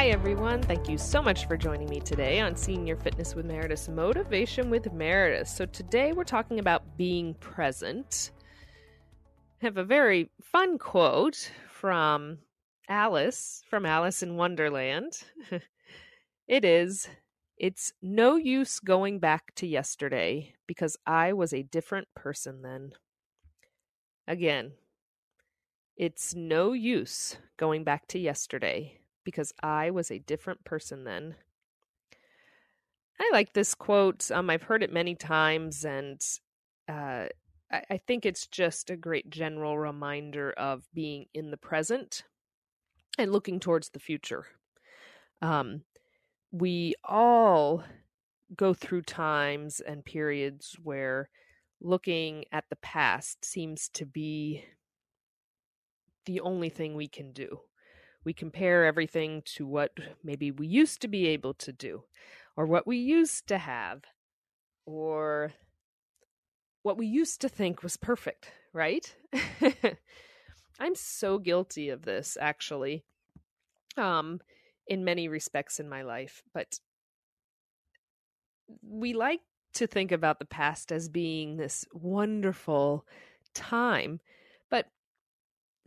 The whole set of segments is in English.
Hi, everyone. Thank you so much for joining me today on Senior Fitness with Meredith Motivation with Meredith. So, today we're talking about being present. I have a very fun quote from Alice, from Alice in Wonderland. it is It's no use going back to yesterday because I was a different person then. Again, it's no use going back to yesterday because I was a different person then. I like this quote. Um, I've heard it many times, and uh, I, I think it's just a great general reminder of being in the present and looking towards the future. Um, we all go through times and periods where looking at the past seems to be the only thing we can do we compare everything to what maybe we used to be able to do or what we used to have or what we used to think was perfect, right? I'm so guilty of this actually. Um in many respects in my life, but we like to think about the past as being this wonderful time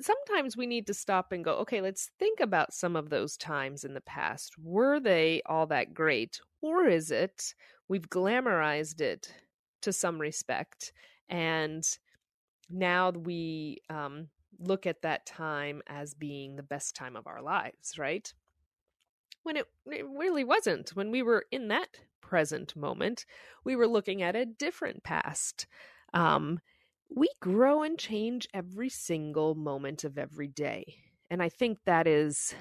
sometimes we need to stop and go, okay, let's think about some of those times in the past. Were they all that great? Or is it we've glamorized it to some respect? And now we um, look at that time as being the best time of our lives, right? When it, it really wasn't. When we were in that present moment, we were looking at a different past. Um, we grow and change every single moment of every day. And I think that is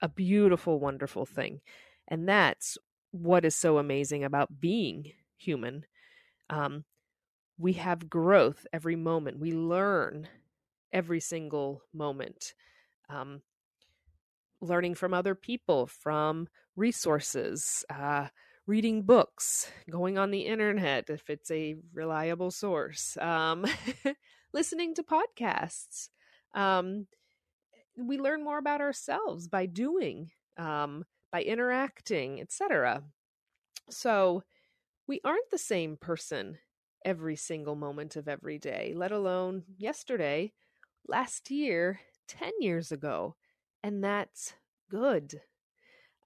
a beautiful, wonderful thing. And that's what is so amazing about being human. Um, we have growth every moment, we learn every single moment. Um, learning from other people, from resources, uh, reading books, going on the internet if it's a reliable source, um, listening to podcasts. Um, we learn more about ourselves by doing, um, by interacting, etc. So we aren't the same person every single moment of every day, let alone yesterday, last year, 10 years ago. And that's good.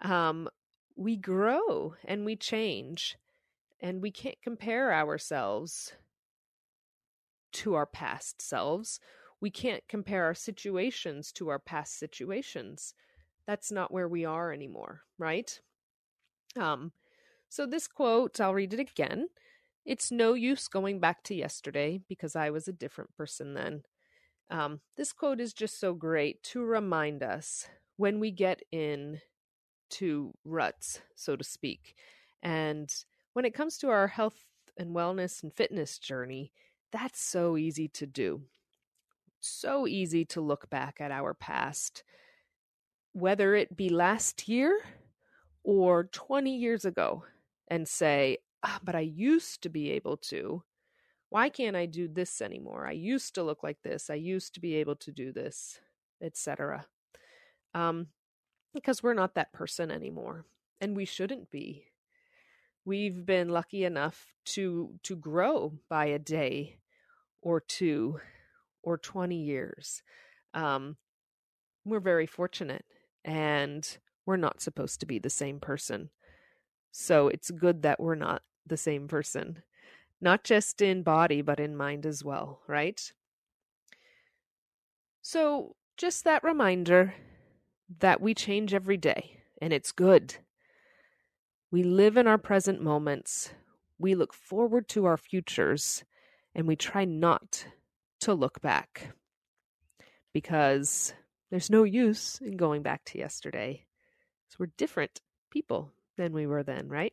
Um, we grow and we change and we can't compare ourselves to our past selves. We can't compare our situations to our past situations. That's not where we are anymore, right? Um, so this quote, I'll read it again. It's no use going back to yesterday because I was a different person then. Um, this quote is just so great to remind us when we get in to ruts, so to speak. And when it comes to our health and wellness and fitness journey, that's so easy to do. So easy to look back at our past, whether it be last year or 20 years ago, and say, ah, but I used to be able to. Why can't I do this anymore? I used to look like this. I used to be able to do this, etc. Um, because we're not that person anymore and we shouldn't be. We've been lucky enough to to grow by a day or two or 20 years. Um we're very fortunate and we're not supposed to be the same person. So it's good that we're not the same person not just in body but in mind as well right? So just that reminder that we change every day, and it's good. We live in our present moments, we look forward to our futures, and we try not to look back because there's no use in going back to yesterday. So we're different people than we were then, right?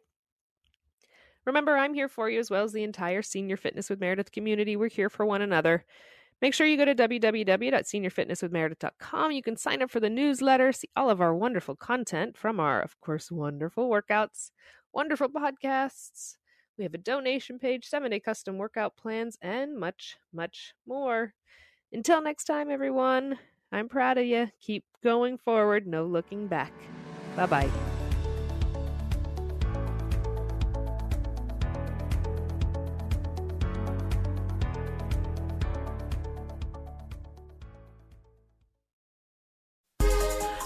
Remember, I'm here for you as well as the entire Senior Fitness with Meredith community. We're here for one another. Make sure you go to www.seniorfitnesswithmeredith.com. You can sign up for the newsletter, see all of our wonderful content from our, of course, wonderful workouts, wonderful podcasts. We have a donation page, seven day custom workout plans, and much, much more. Until next time, everyone, I'm proud of you. Keep going forward, no looking back. Bye bye.